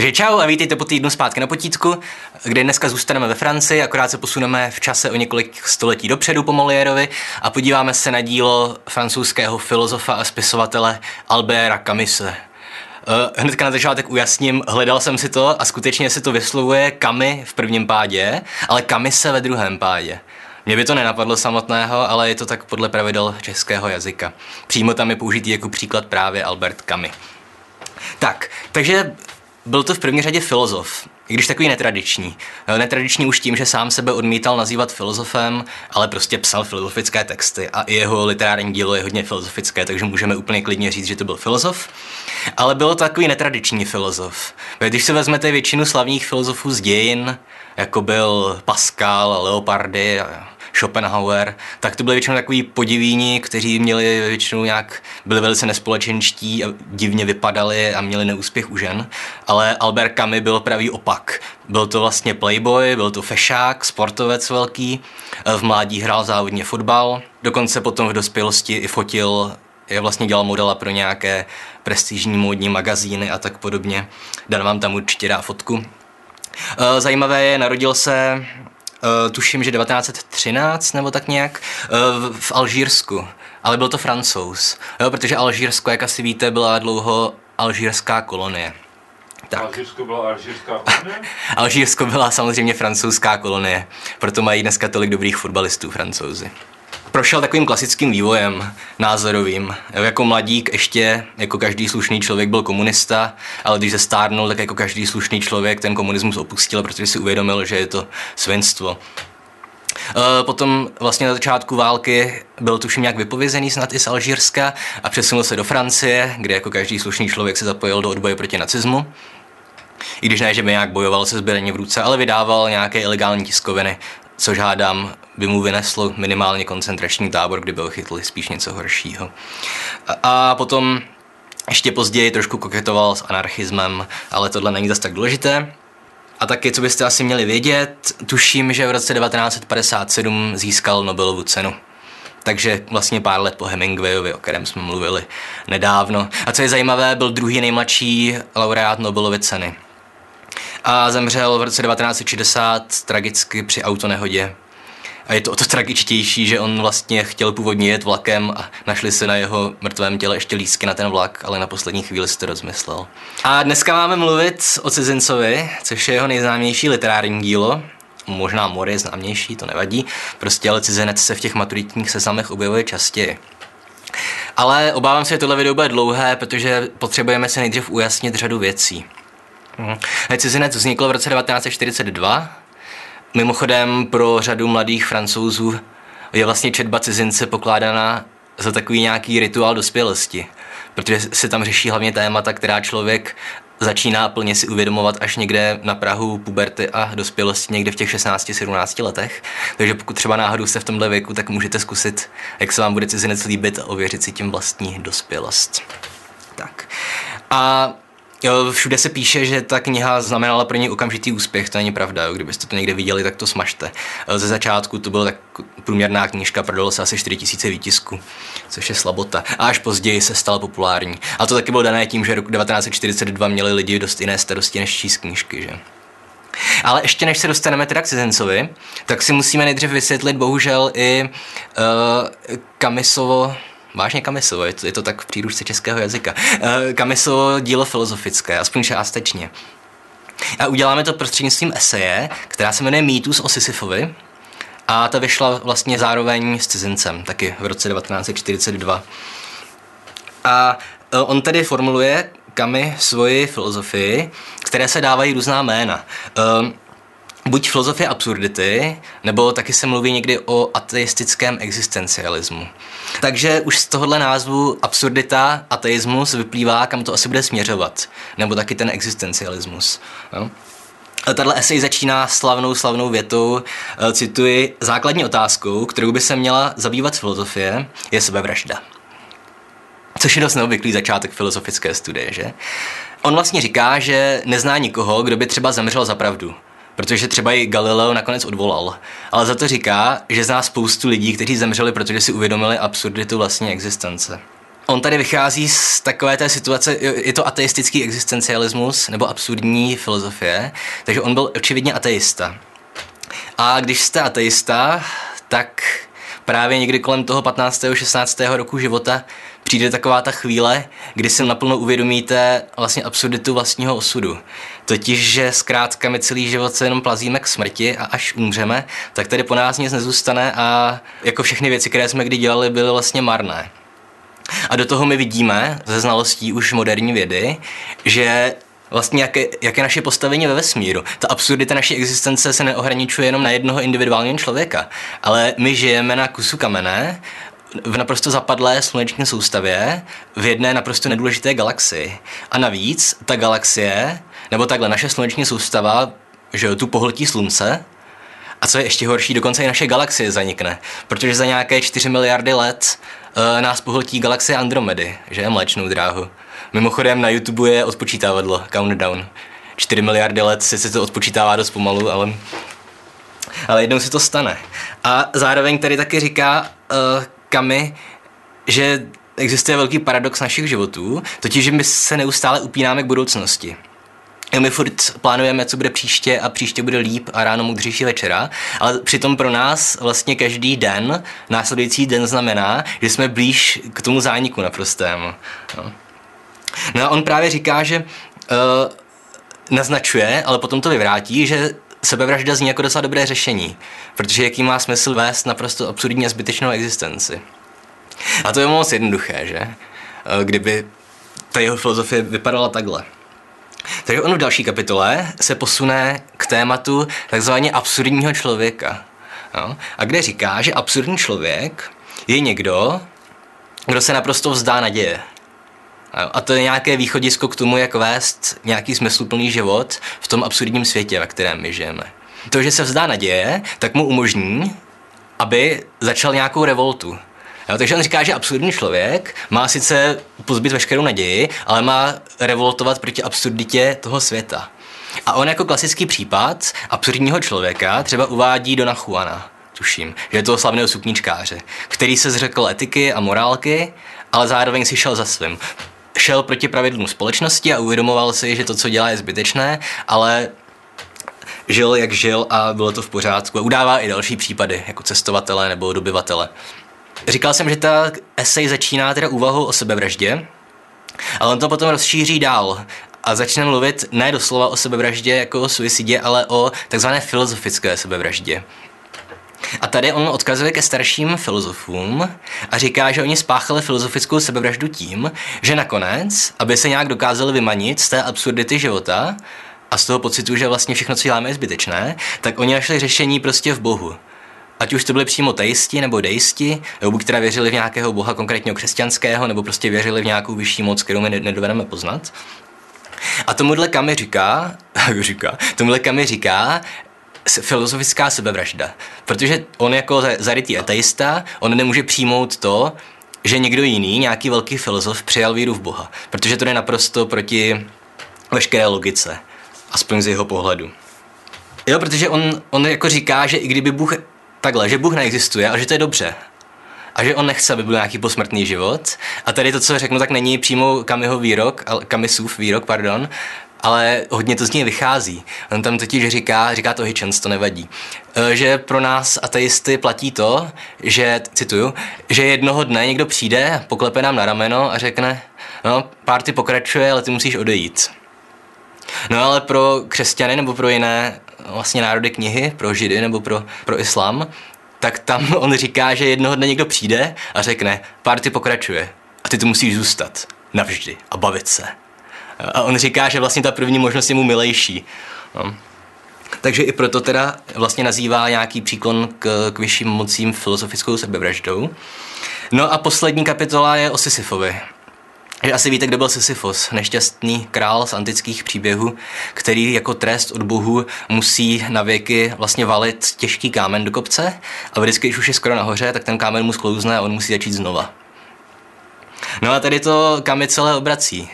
Takže čau a vítejte po týdnu zpátky na potítku, kde dneska zůstaneme ve Francii, akorát se posuneme v čase o několik století dopředu po Moliérovi a podíváme se na dílo francouzského filozofa a spisovatele Alberta Camise. Uh, hnedka na začátek ujasním, hledal jsem si to a skutečně se to vyslovuje Kamy v prvním pádě, ale Kamise ve druhém pádě. Mě by to nenapadlo samotného, ale je to tak podle pravidel českého jazyka. Přímo tam je použitý jako příklad právě Albert Kamy. Tak, takže byl to v první řadě filozof, i když takový netradiční. Eh, netradiční už tím, že sám sebe odmítal nazývat filozofem, ale prostě psal filozofické texty a i jeho literární dílo je hodně filozofické, takže můžeme úplně klidně říct, že to byl filozof. Ale byl to takový netradiční filozof. Když si vezmete většinu slavných filozofů z dějin, jako byl Pascal, Leopardy, Schopenhauer, tak to byly většinou takový podivíni, kteří měli většinou nějak, byli velice nespolečenští a divně vypadali a měli neúspěch u žen. Ale Albert Camus byl pravý opak. Byl to vlastně playboy, byl to fešák, sportovec velký, v mládí hrál závodně fotbal, dokonce potom v dospělosti i fotil je vlastně dělal modela pro nějaké prestižní módní magazíny a tak podobně. Dan vám tam určitě dá fotku. Eh, zajímavé je, narodil se uh, tuším, že 1913 nebo tak nějak, uh, v Alžírsku. Ale byl to francouz, jo, protože Alžírsko, jak asi víte, byla dlouho alžírská kolonie. Tak. Alžírsko byla alžírská kolonie? Alžírsko byla samozřejmě francouzská kolonie, proto mají dneska tolik dobrých fotbalistů francouzi prošel takovým klasickým vývojem názorovým. Jako mladík ještě, jako každý slušný člověk byl komunista, ale když se stárnul, tak jako každý slušný člověk ten komunismus opustil, protože si uvědomil, že je to svinstvo. Eh, potom vlastně na začátku války byl tuším nějak vypovězený snad i z Alžírska a přesunul se do Francie, kde jako každý slušný člověk se zapojil do odboje proti nacismu. I když ne, že by nějak bojoval se zbraní v ruce, ale vydával nějaké ilegální tiskoviny, což hádám by mu vyneslo minimálně koncentrační tábor, kdyby ho chytli spíš něco horšího. A, a potom ještě později trošku koketoval s anarchismem, ale tohle není zase tak důležité. A taky, co byste asi měli vědět, tuším, že v roce 1957 získal Nobelovu cenu. Takže vlastně pár let po Hemingwayovi, o kterém jsme mluvili nedávno. A co je zajímavé, byl druhý nejmladší laureát Nobelovy ceny. A zemřel v roce 1960 tragicky při autonehodě a je to o to tragičtější, že on vlastně chtěl původně jet vlakem a našli se na jeho mrtvém těle ještě lístky na ten vlak, ale na poslední chvíli si to rozmyslel. A dneska máme mluvit o Cizincovi, což je jeho nejznámější literární dílo. Možná Mor je známější, to nevadí. Prostě ale cizinec se v těch maturitních seznamech objevuje častěji. Ale obávám se, že tohle video bude dlouhé, protože potřebujeme si nejdřív ujasnit řadu věcí. Mhm. Cizinec vznikl v roce 1942 Mimochodem pro řadu mladých francouzů je vlastně četba cizince pokládaná za takový nějaký rituál dospělosti, protože se tam řeší hlavně témata, která člověk začíná plně si uvědomovat až někde na Prahu puberty a dospělosti někde v těch 16-17 letech. Takže pokud třeba náhodou jste v tomhle věku, tak můžete zkusit, jak se vám bude cizinec líbit a ověřit si tím vlastní dospělost. Tak. A Jo, všude se píše, že ta kniha znamenala pro ně okamžitý úspěch, to není pravda, jo. kdybyste to někde viděli, tak to smažte. Ze začátku to byla tak průměrná knižka, prodalo se asi 4000 výtisků, což je slabota. A až později se stala populární. A to taky bylo dané tím, že roku 1942 měli lidi dost jiné starosti než číst knížky, že? Ale ještě než se dostaneme teda k cizincovi, tak si musíme nejdřív vysvětlit bohužel i uh, Kamisovo vážně Kamisovo, je to, je to tak v příručce českého jazyka. Uh, Kamisovo dílo filozofické, aspoň částečně. A uděláme to prostřednictvím eseje, která se jmenuje Mýtus o Sisyfovi. A ta vyšla vlastně zároveň s cizincem, taky v roce 1942. A eh, on tedy formuluje Kami svoji filozofii, které se dávají různá jména. Buď filozofie absurdity, nebo taky se mluví někdy o ateistickém existencialismu. Takže už z tohohle názvu absurdita, ateismus vyplývá, kam to asi bude směřovat. Nebo taky ten existencialismus. No? Tato esej začíná slavnou, slavnou větou, eh, cituji, základní otázkou, kterou by se měla zabývat filozofie, je sebevražda. Což je dost neobvyklý začátek filozofické studie, že? On vlastně říká, že nezná nikoho, kdo by třeba zemřel za pravdu protože třeba i Galileo nakonec odvolal. Ale za to říká, že zná spoustu lidí, kteří zemřeli, protože si uvědomili absurditu vlastní existence. On tady vychází z takové té situace, je to ateistický existencialismus nebo absurdní filozofie, takže on byl očividně ateista. A když jste ateista, tak právě někdy kolem toho 15. 16. roku života přijde taková ta chvíle, kdy si naplno uvědomíte vlastně absurditu vlastního osudu. Totiž, že zkrátka my celý život se jenom plazíme k smrti a až umřeme, tak tady po nás nic nezůstane a jako všechny věci, které jsme kdy dělali, byly vlastně marné. A do toho my vidíme ze znalostí už moderní vědy, že vlastně jaké, jak je naše postavení ve vesmíru. Ta absurdita naší existence se neohraničuje jenom na jednoho individuálního člověka, ale my žijeme na kusu kamene, v naprosto zapadlé sluneční soustavě, v jedné naprosto nedůležité galaxii. A navíc ta galaxie, nebo takhle naše sluneční soustava, že tu pohltí slunce, a co je ještě horší, dokonce i naše galaxie zanikne, protože za nějaké 4 miliardy let uh, nás pohltí galaxie Andromedy, že je mléčnou dráhu. Mimochodem na YouTube je odpočítávadlo, countdown. 4 miliardy let si se to odpočítává dost pomalu, ale, ale jednou si to stane. A zároveň tady taky říká uh, Kami, že existuje velký paradox našich životů, totiž, že my se neustále upínáme k budoucnosti. My furt plánujeme, co bude příště a příště bude líp a ráno moudřejší večera, ale přitom pro nás vlastně každý den, následující den znamená, že jsme blíž k tomu zániku naprostému. No. No a on právě říká, že uh, naznačuje, ale potom to vyvrátí, že sebevražda zní jako docela dobré řešení, protože jaký má smysl vést naprosto absurdní a zbytečnou existenci. A to je moc jednoduché, že? Uh, kdyby ta jeho filozofie vypadala takhle. Takže on v další kapitole se posune k tématu takzvaně absurdního člověka. No? A kde říká, že absurdní člověk je někdo, kdo se naprosto vzdá naděje. A to je nějaké východisko k tomu, jak vést nějaký smysluplný život v tom absurdním světě, ve kterém my žijeme. To, že se vzdá naděje, tak mu umožní, aby začal nějakou revoltu. Jo, takže on říká, že absurdní člověk má sice pozbyt veškerou naději, ale má revoltovat proti absurditě toho světa. A on jako klasický případ absurdního člověka třeba uvádí Dona Juana, tuším, že je to slavného sukníčkáře, který se zřekl etiky a morálky, ale zároveň si šel za svým šel proti pravidlům společnosti a uvědomoval si, že to, co dělá, je zbytečné, ale žil, jak žil a bylo to v pořádku. A udává i další případy, jako cestovatele nebo dobyvatele. Říkal jsem, že ta esej začíná teda úvahou o sebevraždě, ale on to potom rozšíří dál a začne mluvit ne doslova o sebevraždě jako o suicidě, ale o takzvané filozofické sebevraždě. A tady on odkazuje ke starším filozofům a říká, že oni spáchali filozofickou sebevraždu tím, že nakonec, aby se nějak dokázali vymanit z té absurdity života a z toho pocitu, že vlastně všechno, co děláme, je zbytečné, tak oni našli řešení prostě v Bohu. Ať už to byli přímo teisti nebo deisti, nebo které věřili v nějakého boha konkrétního křesťanského, nebo prostě věřili v nějakou vyšší moc, kterou my nedovedeme poznat. A tomuhle Kami říká, říká, tomuhle Kami říká, filozofická sebevražda. Protože on jako zarytý ateista, on nemůže přijmout to, že někdo jiný, nějaký velký filozof, přijal víru v Boha. Protože to je naprosto proti veškeré logice. Aspoň z jeho pohledu. Jo, protože on, on jako říká, že i kdyby Bůh takhle, že Bůh neexistuje, ale že to je dobře. A že on nechce, aby byl nějaký posmrtný život. A tady to, co řeknu, tak není přímo Kamiho výrok, Kamisův výrok, pardon, ale hodně to z něj vychází. On tam totiž říká, říká to Hitchens, to nevadí, e, že pro nás ateisty platí to, že, cituju, že jednoho dne někdo přijde, poklepe nám na rameno a řekne, no, party pokračuje, ale ty musíš odejít. No ale pro křesťany nebo pro jiné vlastně národy knihy, pro židy nebo pro, pro islám, tak tam on říká, že jednoho dne někdo přijde a řekne, party pokračuje a ty tu musíš zůstat navždy a bavit se. A on říká, že vlastně ta první možnost je mu milejší. No. Takže i proto teda vlastně nazývá nějaký příklon k, k vyšším mocím filozofickou sebevraždou. No a poslední kapitola je o Sisyfovi. Že asi víte, kdo byl Sisyfos, nešťastný král z antických příběhů, který jako trest od bohu musí na věky vlastně valit těžký kámen do kopce a vždycky, když už je skoro nahoře, tak ten kámen mu sklouzne a on musí začít znova. No a tady to kam je celé obrací.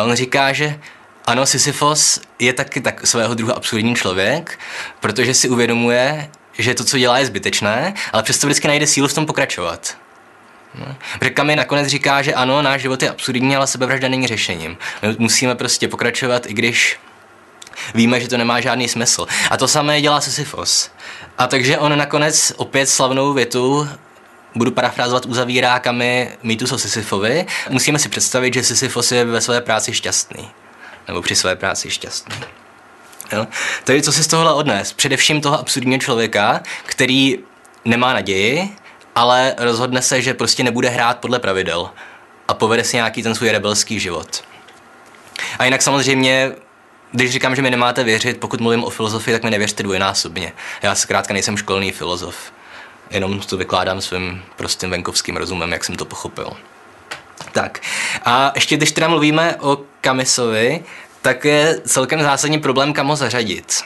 A on říká, že ano, Sisyfos je taky tak svého druha absurdní člověk, protože si uvědomuje, že to, co dělá, je zbytečné, ale přesto vždycky najde sílu v tom pokračovat. No. Protože mi nakonec říká, že ano, náš život je absurdní, ale sebevražda není řešením. My musíme prostě pokračovat, i když víme, že to nemá žádný smysl. A to samé dělá Sisyfos. A takže on nakonec opět slavnou větu budu parafrázovat, uzavírá kamy mýtus o Sisyfovi. Musíme si představit, že Sisyfos je ve své práci šťastný. Nebo při své práci šťastný. Jo? Tedy co si z tohohle odnes? Především toho absurdního člověka, který nemá naději, ale rozhodne se, že prostě nebude hrát podle pravidel a povede si nějaký ten svůj rebelský život. A jinak samozřejmě když říkám, že mi nemáte věřit, pokud mluvím o filozofii, tak mi nevěřte dvojnásobně. Já zkrátka nejsem školný filozof. Jenom to vykládám svým prostým venkovským rozumem, jak jsem to pochopil. Tak a ještě když teda mluvíme o Kamisovi, tak je celkem zásadní problém, kam ho zařadit.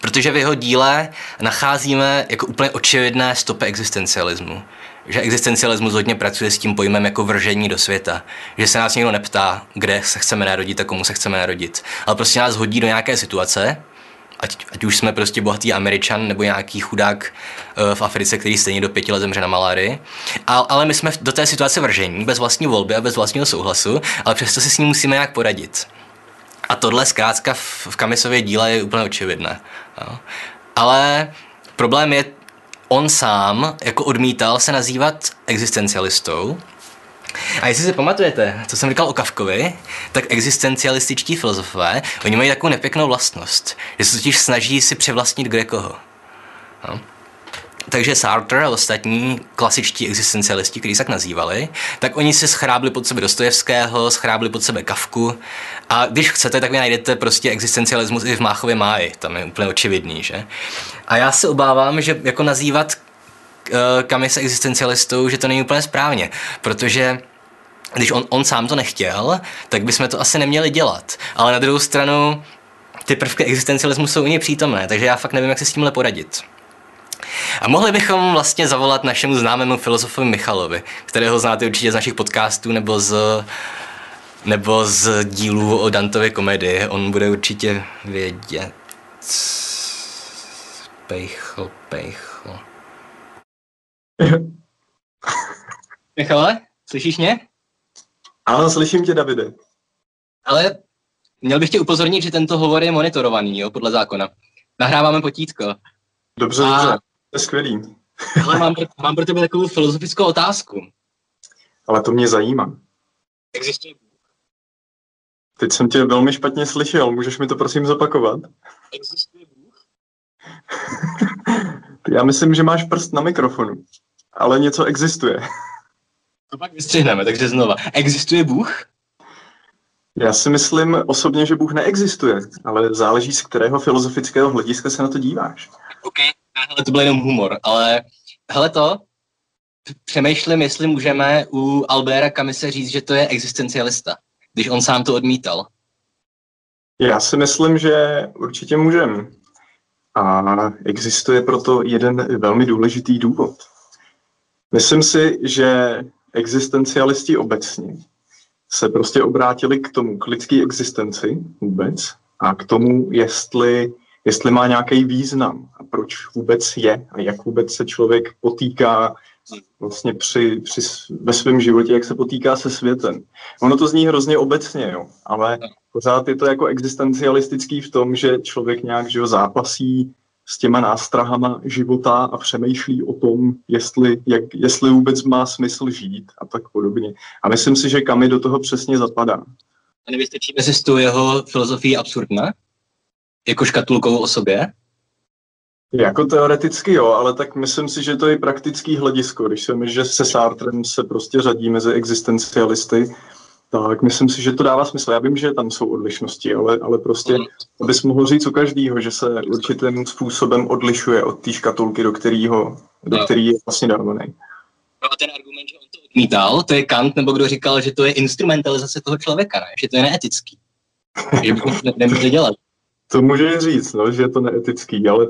Protože v jeho díle nacházíme jako úplně očividné stopy existencialismu. Že existencialismus hodně pracuje s tím pojmem jako vržení do světa. Že se nás nikdo neptá, kde se chceme narodit a komu se chceme narodit. Ale prostě nás hodí do nějaké situace, ať, ať už jsme prostě bohatý američan nebo nějaký chudák uh, v Africe, který stejně do pěti let zemře na malárii. A, ale my jsme do té situace vržení, bez vlastní volby a bez vlastního souhlasu, ale přesto si s ním musíme nějak poradit. A tohle zkrátka v, v Kamisově díle je úplně očividné. Jo. Ale problém je, on sám jako odmítal se nazývat existencialistou, a jestli si pamatujete, co jsem říkal o Kavkovi, tak existencialističtí filozofové, oni mají takovou nepěknou vlastnost, že se totiž snaží si převlastnit kde koho. No. Takže Sartre a ostatní klasičtí existencialisti, kteří se tak nazývali, tak oni si schrábli pod sebe Dostojevského, schrábli pod sebe Kavku a když chcete, tak vy najdete prostě existencialismus i v Máchově máji, tam je úplně očividný, že? A já se obávám, že jako nazývat uh, se existencialistou, že to není úplně správně, protože když on, on sám to nechtěl, tak bychom to asi neměli dělat. Ale na druhou stranu ty prvky existencialismu jsou u něj přítomné, takže já fakt nevím, jak se s tímhle poradit. A mohli bychom vlastně zavolat našemu známému filozofovi Michalovi, kterého znáte určitě z našich podcastů nebo z, nebo z dílů o Dantově komedii. On bude určitě vědět. Pejchl, pejchl. Michale, slyšíš mě? Ano, slyším tě, Davide. Ale měl bych tě upozornit, že tento hovor je monitorovaný, jo, podle zákona. Nahráváme potítko. Dobře, A... dobře. To je skvělý. Ale mám, pro, mám pro tebe takovou filozofickou otázku. Ale to mě zajímá. Existuje Bůh? Teď jsem tě velmi špatně slyšel. Můžeš mi to prosím zopakovat? Existuje Bůh? Já myslím, že máš prst na mikrofonu. Ale něco existuje. To pak vystřihneme, takže znova. Existuje Bůh? Já si myslím osobně, že Bůh neexistuje, ale záleží z kterého filozofického hlediska se na to díváš. OK, hele, to byl jenom humor, ale hele to, přemýšlím, jestli můžeme u Albera Kamise říct, že to je existencialista, když on sám to odmítal. Já si myslím, že určitě můžeme. A existuje proto jeden velmi důležitý důvod. Myslím si, že existencialisti obecně se prostě obrátili k tomu, k lidské existenci vůbec a k tomu, jestli jestli má nějaký význam a proč vůbec je a jak vůbec se člověk potýká vlastně při, při, ve svém životě, jak se potýká se světem. Ono to zní hrozně obecně, jo, ale pořád je to jako existencialistický v tom, že člověk nějak že jo, zápasí s těma nástrahama života a přemýšlí o tom, jestli, jak, jestli vůbec má smysl žít a tak podobně. A myslím si, že Kami do toho přesně zapadá. A nevystačíme si s tou jeho filozofií absurdná? jako škatulkou o sobě? Jako teoreticky jo, ale tak myslím si, že to je praktický hledisko. Když se mi, že se Sartrem se prostě řadí mezi existencialisty, tak myslím si, že to dává smysl. Já vím, že tam jsou odlišnosti, ale, ale prostě mm. bys mohl říct u každého, že se určitým způsobem odlišuje od té škatulky, do, kterého, do no. který je vlastně dávaný. No a ten argument, že on to odmítal, to je Kant, nebo kdo říkal, že to je instrumentalizace toho člověka, ne? že to je neetický. že bychom to neměli dělat. To může říct, no, že je to neetický, ale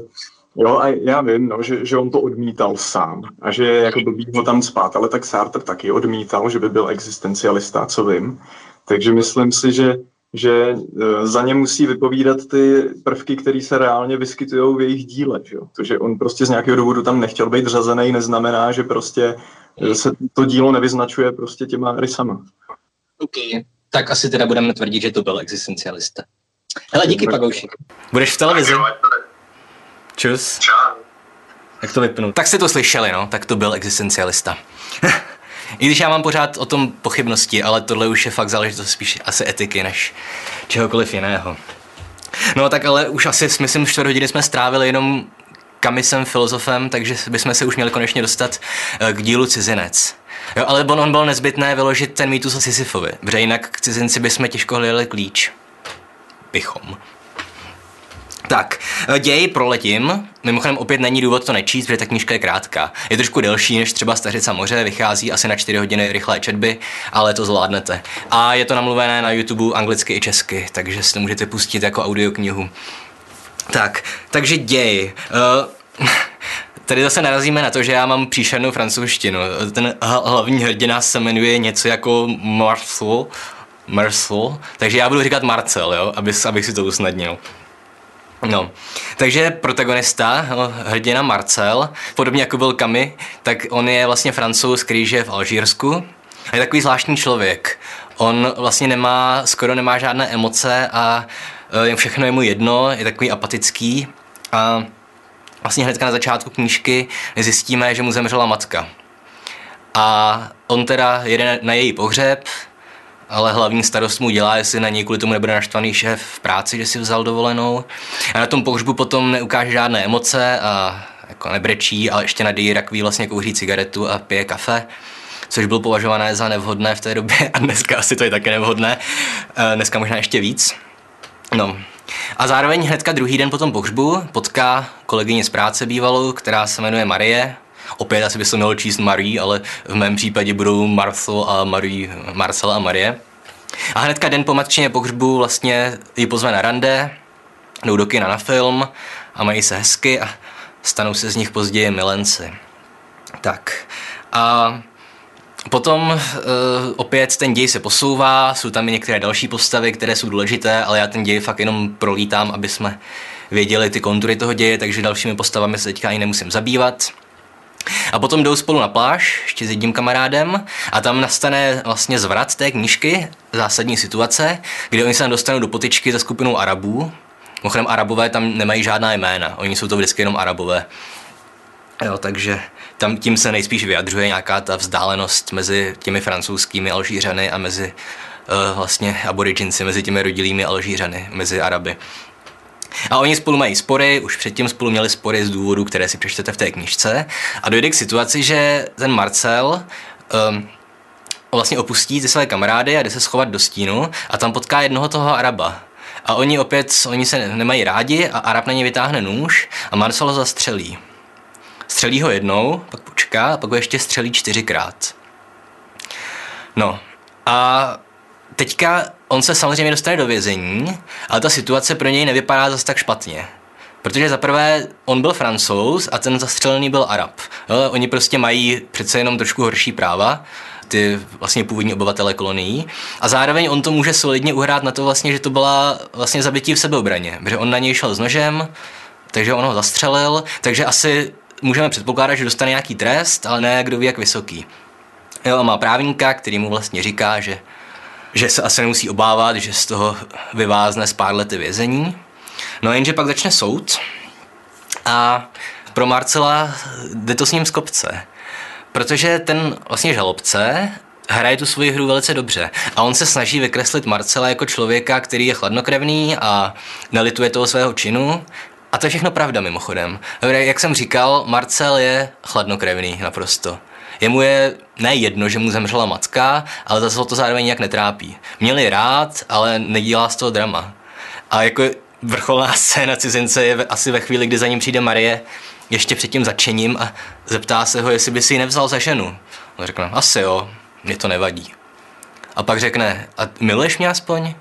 jo, a já vím, no, že, že on to odmítal sám a že je jako blbý ho tam spát, ale tak Sartre taky odmítal, že by byl existencialista, co vím. Takže myslím si, že, že e, za ně musí vypovídat ty prvky, které se reálně vyskytují v jejich díle. Že? To, že on prostě z nějakého důvodu tam nechtěl být řazený, neznamená, že prostě se to dílo nevyznačuje prostě těma rysama. OK, tak asi teda budeme tvrdit, že to byl existencialista. Hele, díky, Pagouši. Budeš v televizi? Čus. Jak to vypnu? Tak jste to slyšeli, no, tak to byl existencialista. I když já mám pořád o tom pochybnosti, ale tohle už je fakt záležitost spíš asi etiky, než čehokoliv jiného. No tak ale už asi, myslím, čtvrt hodiny jsme strávili jenom kamisem, filozofem, takže bychom se už měli konečně dostat eh, k dílu Cizinec. Jo, ale on, on byl nezbytné vyložit ten mýtus o Sisyfovi, protože jinak k cizinci bychom těžko hledali klíč. Bychom. Tak, eh, děj proletím. Mimochodem opět není důvod to nečíst, protože ta knížka je krátká. Je trošku delší než třeba Stařica moře, vychází asi na 4 hodiny rychlé četby, ale to zvládnete. A je to namluvené na YouTube anglicky i česky, takže si to můžete pustit jako audioknihu. Tak, takže děj. Uh, tady zase narazíme na to, že já mám příšernou francouzštinu. Ten hlavní hrdina se jmenuje něco jako Marcel, Marcel, takže já budu říkat Marcel, jo, abych, abych si to usnadnil. No, takže protagonista, no, hrdina Marcel, podobně jako byl Kami, tak on je vlastně francouz, který žije v Alžírsku. Je takový zvláštní člověk. On vlastně nemá, skoro nemá žádné emoce a e, všechno je mu jedno, je takový apatický. A vlastně hnedka na začátku knížky zjistíme, že mu zemřela matka. A on teda jede na její pohřeb, ale hlavní starost mu dělá, jestli na něj kvůli tomu nebude naštvaný šéf v práci, že si vzal dovolenou. A na tom pohřbu potom neukáže žádné emoce a jako nebrečí, ale ještě nadějí rakví vlastně kouří cigaretu a pije kafe což bylo považované za nevhodné v té době a dneska asi to je také nevhodné, e, dneska možná ještě víc. No. A zároveň hnedka druhý den po tom pohřbu potká kolegyni z práce bývalou, která se jmenuje Marie, Opět asi by se mělo číst Marie, ale v mém případě budou Marcel a Marie, Marcel a Marie. A hnedka den po matčině pohřbu vlastně ji pozve na rande, jdou do kina na film a mají se hezky a stanou se z nich později milenci. Tak. A Potom uh, opět ten děj se posouvá, jsou tam i některé další postavy, které jsou důležité, ale já ten děj fakt jenom prolítám, aby jsme věděli ty kontury toho děje, takže dalšími postavami se teďka ani nemusím zabývat. A potom jdou spolu na pláž, ještě s jedním kamarádem, a tam nastane vlastně zvrat té knížky, zásadní situace, kdy oni se tam dostanou do potyčky za skupinou Arabů. Mimochodem Arabové tam nemají žádná jména, oni jsou to vždycky jenom Arabové. Jo, takže tam tím se nejspíš vyjadřuje nějaká ta vzdálenost mezi těmi francouzskými Alžířany a mezi uh, vlastně aboriginci, mezi těmi rodilými Alžířany, mezi Araby. A oni spolu mají spory, už předtím spolu měli spory z důvodů, které si přečtete v té knižce. A dojde k situaci, že ten Marcel um, vlastně opustí ty své kamarády a jde se schovat do stínu a tam potká jednoho toho Araba. A oni opět, oni se nemají rádi a Arab na ně vytáhne nůž a Marcel ho zastřelí. Střelí ho jednou, pak počká a pak ho ještě střelí čtyřikrát. No a teďka on se samozřejmě dostane do vězení, ale ta situace pro něj nevypadá zase tak špatně. Protože zaprvé on byl francouz a ten zastřelený byl Arab. Jo, oni prostě mají přece jenom trošku horší práva, ty vlastně původní obyvatele kolonií. A zároveň on to může solidně uhrát na to vlastně, že to byla vlastně zabití v sebeobraně. Protože on na něj šel s nožem, takže on ho zastřelil, takže asi můžeme předpokládat, že dostane nějaký trest, ale ne kdo ví jak vysoký. Jo, a má právníka, který mu vlastně říká, že že se asi nemusí obávat, že z toho vyvázne z pár lety vězení. No jenže pak začne soud a pro Marcela jde to s ním z kopce. Protože ten vlastně žalobce hraje tu svoji hru velice dobře. A on se snaží vykreslit Marcela jako člověka, který je chladnokrevný a nelituje toho svého činu. A to je všechno pravda mimochodem. Jak jsem říkal, Marcel je chladnokrevný naprosto. Jemu je ne jedno, že mu zemřela matka, ale zase ho to zároveň nějak netrápí. Měli rád, ale nedělá z toho drama. A jako vrcholná scéna cizince je asi ve chvíli, kdy za ním přijde Marie, ještě před tím začením a zeptá se ho, jestli by si ji nevzal za ženu. On řekne, asi jo, mě to nevadí. A pak řekne, a miluješ mě aspoň?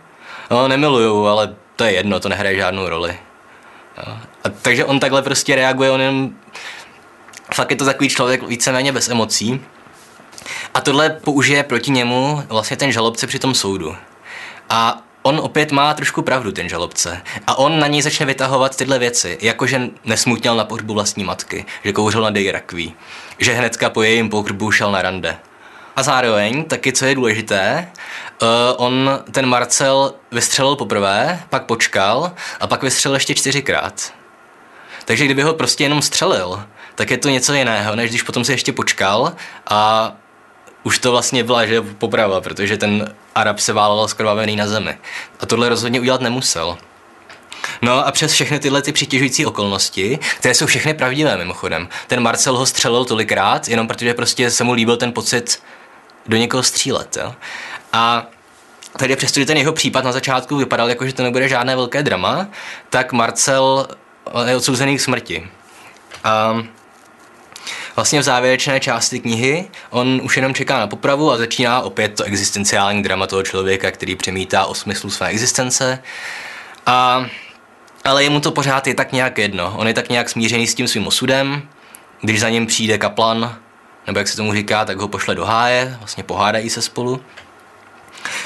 No, nemiluju, ale to je jedno, to nehraje žádnou roli. A takže on takhle prostě reaguje, on jen fakt je to takový člověk víceméně bez emocí. A tohle použije proti němu vlastně ten žalobce při tom soudu. A on opět má trošku pravdu, ten žalobce. A on na něj začne vytahovat tyhle věci, jakože nesmutněl na pohřbu vlastní matky, že kouřil na rakví, že hnedka po jejím pohřbu šel na rande. A zároveň taky, co je důležité, uh, on, ten Marcel, vystřelil poprvé, pak počkal a pak vystřelil ještě čtyřikrát. Takže kdyby ho prostě jenom střelil, tak je to něco jiného, než když potom si ještě počkal a už to vlastně byla, že poprava, protože ten Arab se válel skrvavený na zemi. A tohle rozhodně udělat nemusel. No a přes všechny tyhle ty přitěžující okolnosti, které jsou všechny pravdivé mimochodem. Ten Marcel ho střelil tolikrát, jenom protože prostě se mu líbil ten pocit do někoho střílet. Jo? A tady přestože ten jeho případ na začátku vypadal jako, že to nebude žádné velké drama, tak Marcel je odsouzený k smrti. A vlastně v závěrečné části knihy on už jenom čeká na popravu a začíná opět to existenciální drama toho člověka, který přemítá o smyslu své existence. A, ale jemu to pořád je tak nějak jedno. On je tak nějak smířený s tím svým osudem. Když za ním přijde kaplan, nebo jak se tomu říká, tak ho pošle do háje, vlastně pohádají se spolu.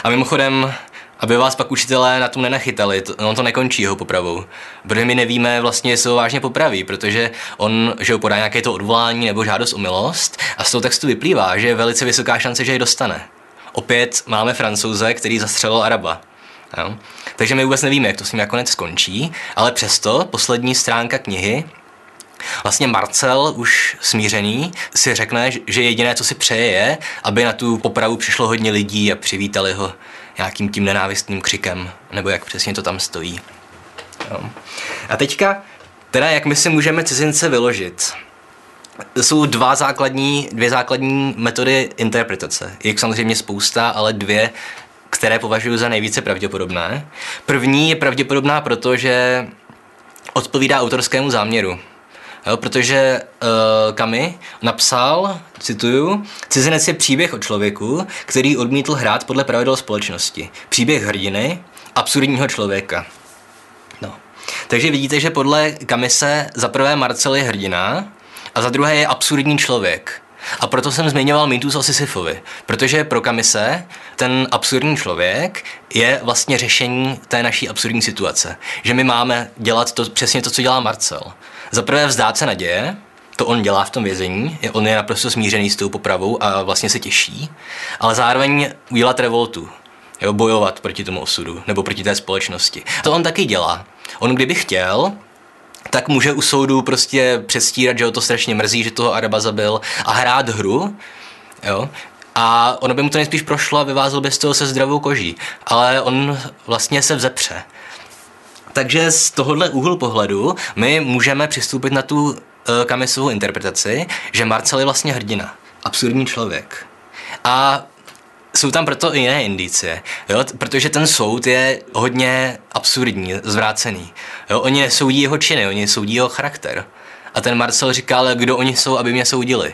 A mimochodem, aby vás pak učitelé na tom nenachytali, to, on to nekončí jeho popravou. Protože my nevíme vlastně, jestli ho vážně popraví, protože on, že ho podá nějaké to odvolání nebo žádost o milost a z toho textu vyplývá, že je velice vysoká šance, že ji dostane. Opět máme francouze, který zastřelil Araba. Jo? Takže my vůbec nevíme, jak to s ním nakonec skončí, ale přesto poslední stránka knihy Vlastně Marcel, už smířený, si řekne, že jediné, co si přeje, je, aby na tu popravu přišlo hodně lidí a přivítali ho nějakým tím nenávistným křikem, nebo jak přesně to tam stojí. Jo. A teďka, teda jak my si můžeme cizince vyložit? Jsou dva základní, dvě základní metody interpretace. Je samozřejmě spousta, ale dvě, které považuji za nejvíce pravděpodobné. První je pravděpodobná proto, že odpovídá autorskému záměru. Jo, protože uh, Kami napsal, cituju, cizinec je příběh o člověku, který odmítl hrát podle pravidel společnosti. Příběh hrdiny, absurdního člověka. No. Takže vidíte, že podle Kamise za prvé Marcel je hrdina a za druhé je absurdní člověk. A proto jsem zmiňoval mýtus o Sisyfovi, protože pro Kamise ten absurdní člověk je vlastně řešení té naší absurdní situace. Že my máme dělat to, přesně to, co dělá Marcel. Za prvé vzdát se naděje, to on dělá v tom vězení, on je naprosto smířený s tou popravou a vlastně se těší, ale zároveň udělat revoltu, jo, bojovat proti tomu osudu nebo proti té společnosti. To on taky dělá. On kdyby chtěl, tak může u soudu prostě předstírat, že ho to strašně mrzí, že toho Araba zabil a hrát hru, jo, a ono by mu to nejspíš prošlo a vyvázl by z toho se zdravou koží. Ale on vlastně se vzepře. Takže z tohohle úhlu pohledu my můžeme přistoupit na tu uh, Kamisovou interpretaci, že Marcel je vlastně hrdina, absurdní člověk. A jsou tam proto i jiné indicie, jo? protože ten soud je hodně absurdní, zvrácený. Jo? Oni soudí jeho činy, oni soudí jeho charakter. A ten Marcel říká, ale kdo oni jsou, aby mě soudili?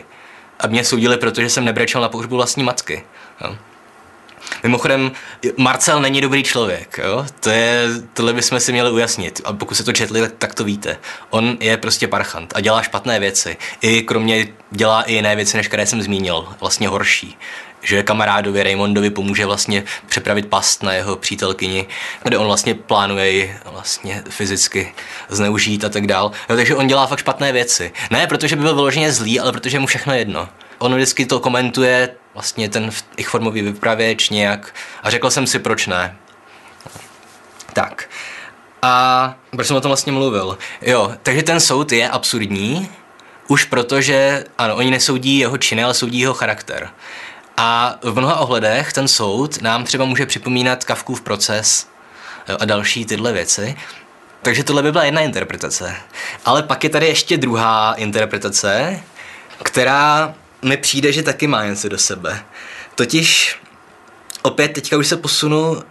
Aby mě soudili, protože jsem nebrečel na pohřbu vlastní matky. Jo? Mimochodem, Marcel není dobrý člověk, jo? To je, tohle bychom si měli ujasnit. A pokud se to četli, tak, tak to víte. On je prostě parchant a dělá špatné věci. I kromě dělá i jiné věci, než které jsem zmínil, vlastně horší že kamarádovi Raymondovi pomůže vlastně přepravit past na jeho přítelkyni, kde on vlastně plánuje ji vlastně fyzicky zneužít a tak dál. No, takže on dělá fakt špatné věci. Ne protože by byl vyloženě zlý, ale protože mu všechno jedno. On vždycky to komentuje vlastně ten ich formový vypravěč nějak a řekl jsem si, proč ne. Tak. A proč jsem o tom vlastně mluvil? Jo, takže ten soud je absurdní, už protože, ano, oni nesoudí jeho činy, ale soudí jeho charakter. A v mnoha ohledech ten soud nám třeba může připomínat Kavkův proces a další tyhle věci. Takže tohle by byla jedna interpretace. Ale pak je tady ještě druhá interpretace, která mi přijde, že taky má něco do sebe. Totiž opět teďka už se posunu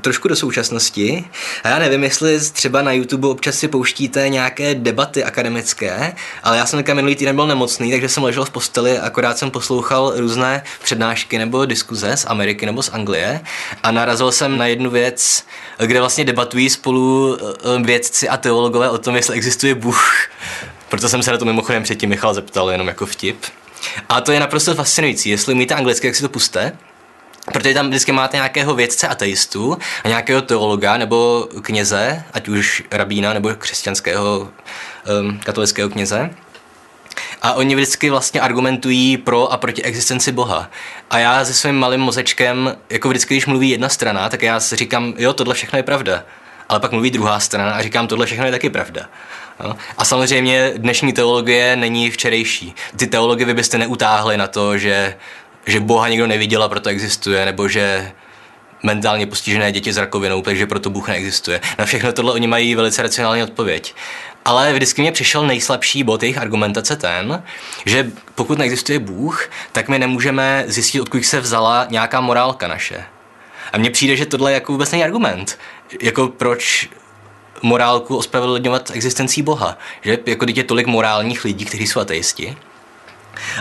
trošku do současnosti. A já nevím, jestli třeba na YouTube občas si pouštíte nějaké debaty akademické, ale já jsem teďka minulý týden byl nemocný, takže jsem ležel v posteli, akorát jsem poslouchal různé přednášky nebo diskuze z Ameriky nebo z Anglie a narazil jsem na jednu věc, kde vlastně debatují spolu eh, vědci a teologové o tom, jestli existuje Bůh. Proto jsem se na to mimochodem předtím Michal zeptal jenom jako vtip. A to je naprosto fascinující. Jestli umíte anglicky, jak si to puste. Protože tam vždycky máte nějakého vědce ateistu a nějakého teologa nebo kněze, ať už rabína nebo křesťanského um, katolického kněze. A oni vždycky vlastně argumentují pro a proti existenci Boha. A já se svým malým mozečkem, jako vždycky, když mluví jedna strana, tak já si říkám, jo, tohle všechno je pravda. Ale pak mluví druhá strana a říkám, tohle všechno je taky pravda. A samozřejmě dnešní teologie není včerejší. Ty teologie vy byste neutáhli na to, že, že Boha nikdo neviděl a proto existuje, nebo že mentálně postižené děti s rakovinou, takže proto Bůh neexistuje. Na všechno tohle oni mají velice racionální odpověď. Ale vždycky mě přišel nejslabší bod jejich argumentace ten, že pokud neexistuje Bůh, tak my nemůžeme zjistit, odkud se vzala nějaká morálka naše. A mně přijde, že tohle jako vůbec není argument. Jako proč morálku ospravedlňovat existencí Boha. Že jako je tolik morálních lidí, kteří jsou ateisti.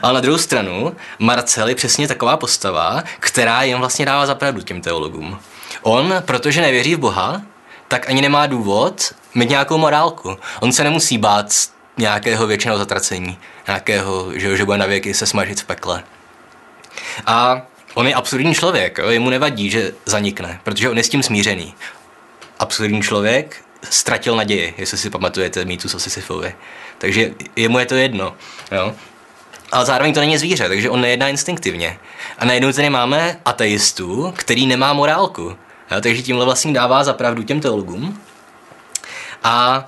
Ale na druhou stranu, Marcel je přesně taková postava, která jim vlastně dává zapravdu těm teologům. On, protože nevěří v Boha, tak ani nemá důvod mít nějakou morálku. On se nemusí bát nějakého většinou zatracení, nějakého, že, že bude na věky se smažit v pekle. A on je absurdní člověk, jemu nevadí, že zanikne, protože on je s tím smířený. Absurdní člověk ztratil naději, jestli si pamatujete mýtus o Sisyfovi. Takže jemu je to jedno. Jo? Ale zároveň to není zvíře, takže on nejedná instinktivně. A najednou tady máme ateistu, který nemá morálku. Jo? Takže tímhle vlastně dává zapravdu těm teologům. A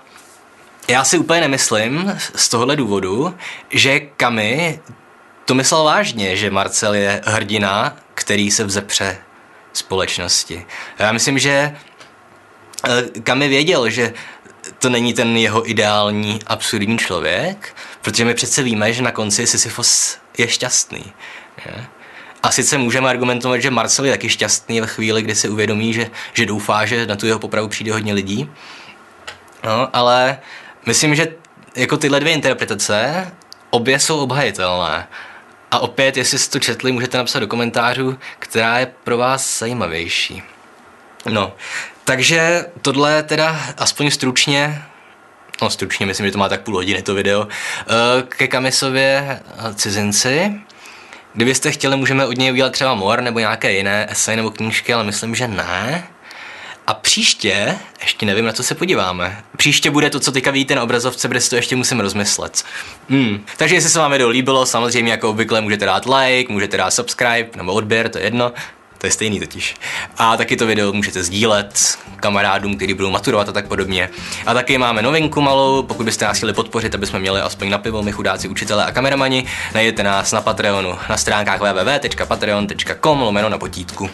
já si úplně nemyslím z tohohle důvodu, že Kamy to myslel vážně, že Marcel je hrdina, který se vzepře společnosti. Já myslím, že Kami věděl, že to není ten jeho ideální absurdní člověk, protože my přece víme, že na konci Sisyfos je šťastný. Je? A sice můžeme argumentovat, že Marcel je taky šťastný ve chvíli, kdy si uvědomí, že, že doufá, že na tu jeho popravu přijde hodně lidí. No, ale myslím, že jako tyhle dvě interpretace, obě jsou obhajitelné. A opět, jestli jste to četli, můžete napsat do komentářů, která je pro vás zajímavější. No, takže tohle teda aspoň stručně, no stručně, myslím, že to má tak půl hodiny to video, eh, ke Kamisově cizinci. Kdybyste chtěli, můžeme od něj udělat třeba mor nebo nějaké jiné esej nebo knížky, ale myslím, že ne. A příště, ještě nevím, na co se podíváme. Příště bude to, co teďka vidíte na obrazovce, kde si to ještě musím rozmyslet. Hmm. Takže jestli se vám video líbilo, samozřejmě jako obvykle můžete dát like, můžete dát subscribe nebo odběr, to je jedno. To je stejný totiž. A taky to video můžete sdílet kamarádům, kteří budou maturovat a tak podobně. A taky máme novinku malou, pokud byste nás chtěli podpořit, aby jsme měli aspoň na pivo, my chudáci učitelé a kameramani, najdete nás na Patreonu na stránkách www.patreon.com lomeno na potítku.